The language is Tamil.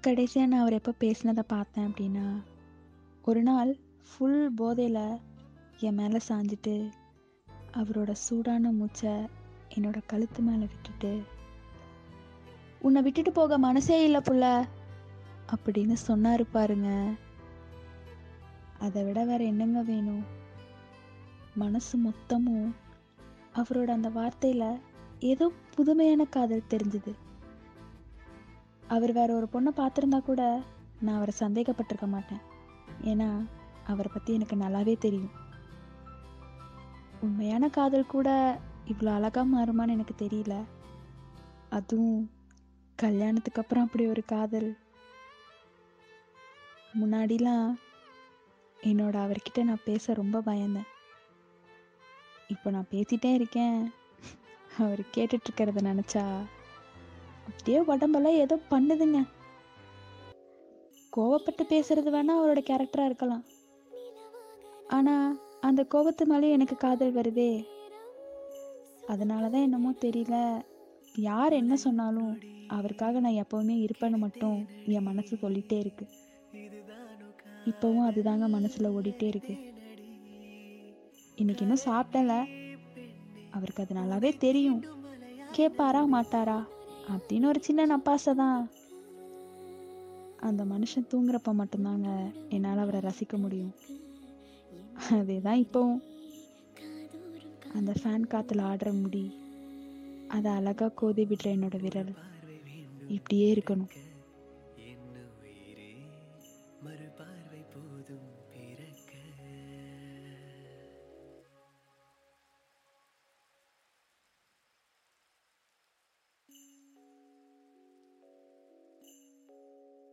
கடைசியாக நான் அவர் எப்போ பேசினதை பார்த்தேன் அப்படின்னா ஒரு நாள் ஃபுல் போதையில் என் மேலே சாஞ்சிட்டு அவரோட சூடான மூச்சை என்னோட கழுத்து மேலே விட்டுட்டு உன்னை விட்டுட்டு போக மனசே இல்லை புள்ள அப்படின்னு சொன்னாரு பாருங்க. அதை விட வேற என்னங்க வேணும்? மனசு மொத்தமும் அவரோட அந்த வார்த்தையில ஏதோ புதுமையான காதல் தெரிஞ்சுது. அவர் வேற ஒரு பொண்ணை பார்த்துருந்தா கூட நான் அவரை சந்தேகப்பட்டிருக்க மாட்டேன். ஏன்னா அவரை பற்றி எனக்கு நல்லாவே தெரியும். உண்மையான காதல் கூட இவ்வளோ அழகா மாறுமான்னு எனக்கு தெரியல. அதுவும் கல்யாணத்துக்கு அப்புறம் அப்படி ஒரு காதல். முன்னாடிலாம் என்னோட அவர்கிட்ட நான் பேச ரொம்ப பயந்தேன். இப்போ நான் பேசிட்டே இருக்கேன். அவர் கேட்டுட்டு இருக்கிறத நினச்சா அப்படியே உடம்பெல்லாம் ஏதோ பண்ணுதுங்க. கோவப்பட்டு பேசுறது வேணா அவரோட கேரக்டரா இருக்கலாம். ஆனா அந்த கோபத்து மேலே எனக்கு காதல் வருதே. அதனால தான் என்னமோ தெரியல. யார் என்ன சொன்னாலும் அவருக்காக நான் எப்பவுமே இருப்பேன்னு மட்டும் என் மனசு சொல்லிட்டே இருக்கு. இப்பவும் அதுதாங்க மனசுல ஓடிட்டே இருக்கு. இன்னைக்கு இன்னும் சாப்பிடல. அவருக்கு அது நல்லாவே தெரியும். கேட்பாரா மாட்டாரா? அப்படின்னு ஒரு சின்ன நப்பாசை தான். அந்த மனுஷன் தூங்குறப்ப மட்டும்தாங்க என்னால் அவரை ரசிக்க முடியும். அதே தான் இப்போவும். அந்த ஃபேன் காற்றுல ஆடுற முடி அதை அழகாக கோதி விடுற என்னோட விரல் இப்படியே இருக்கணும். மறுபார்வை போதும் பிறக்க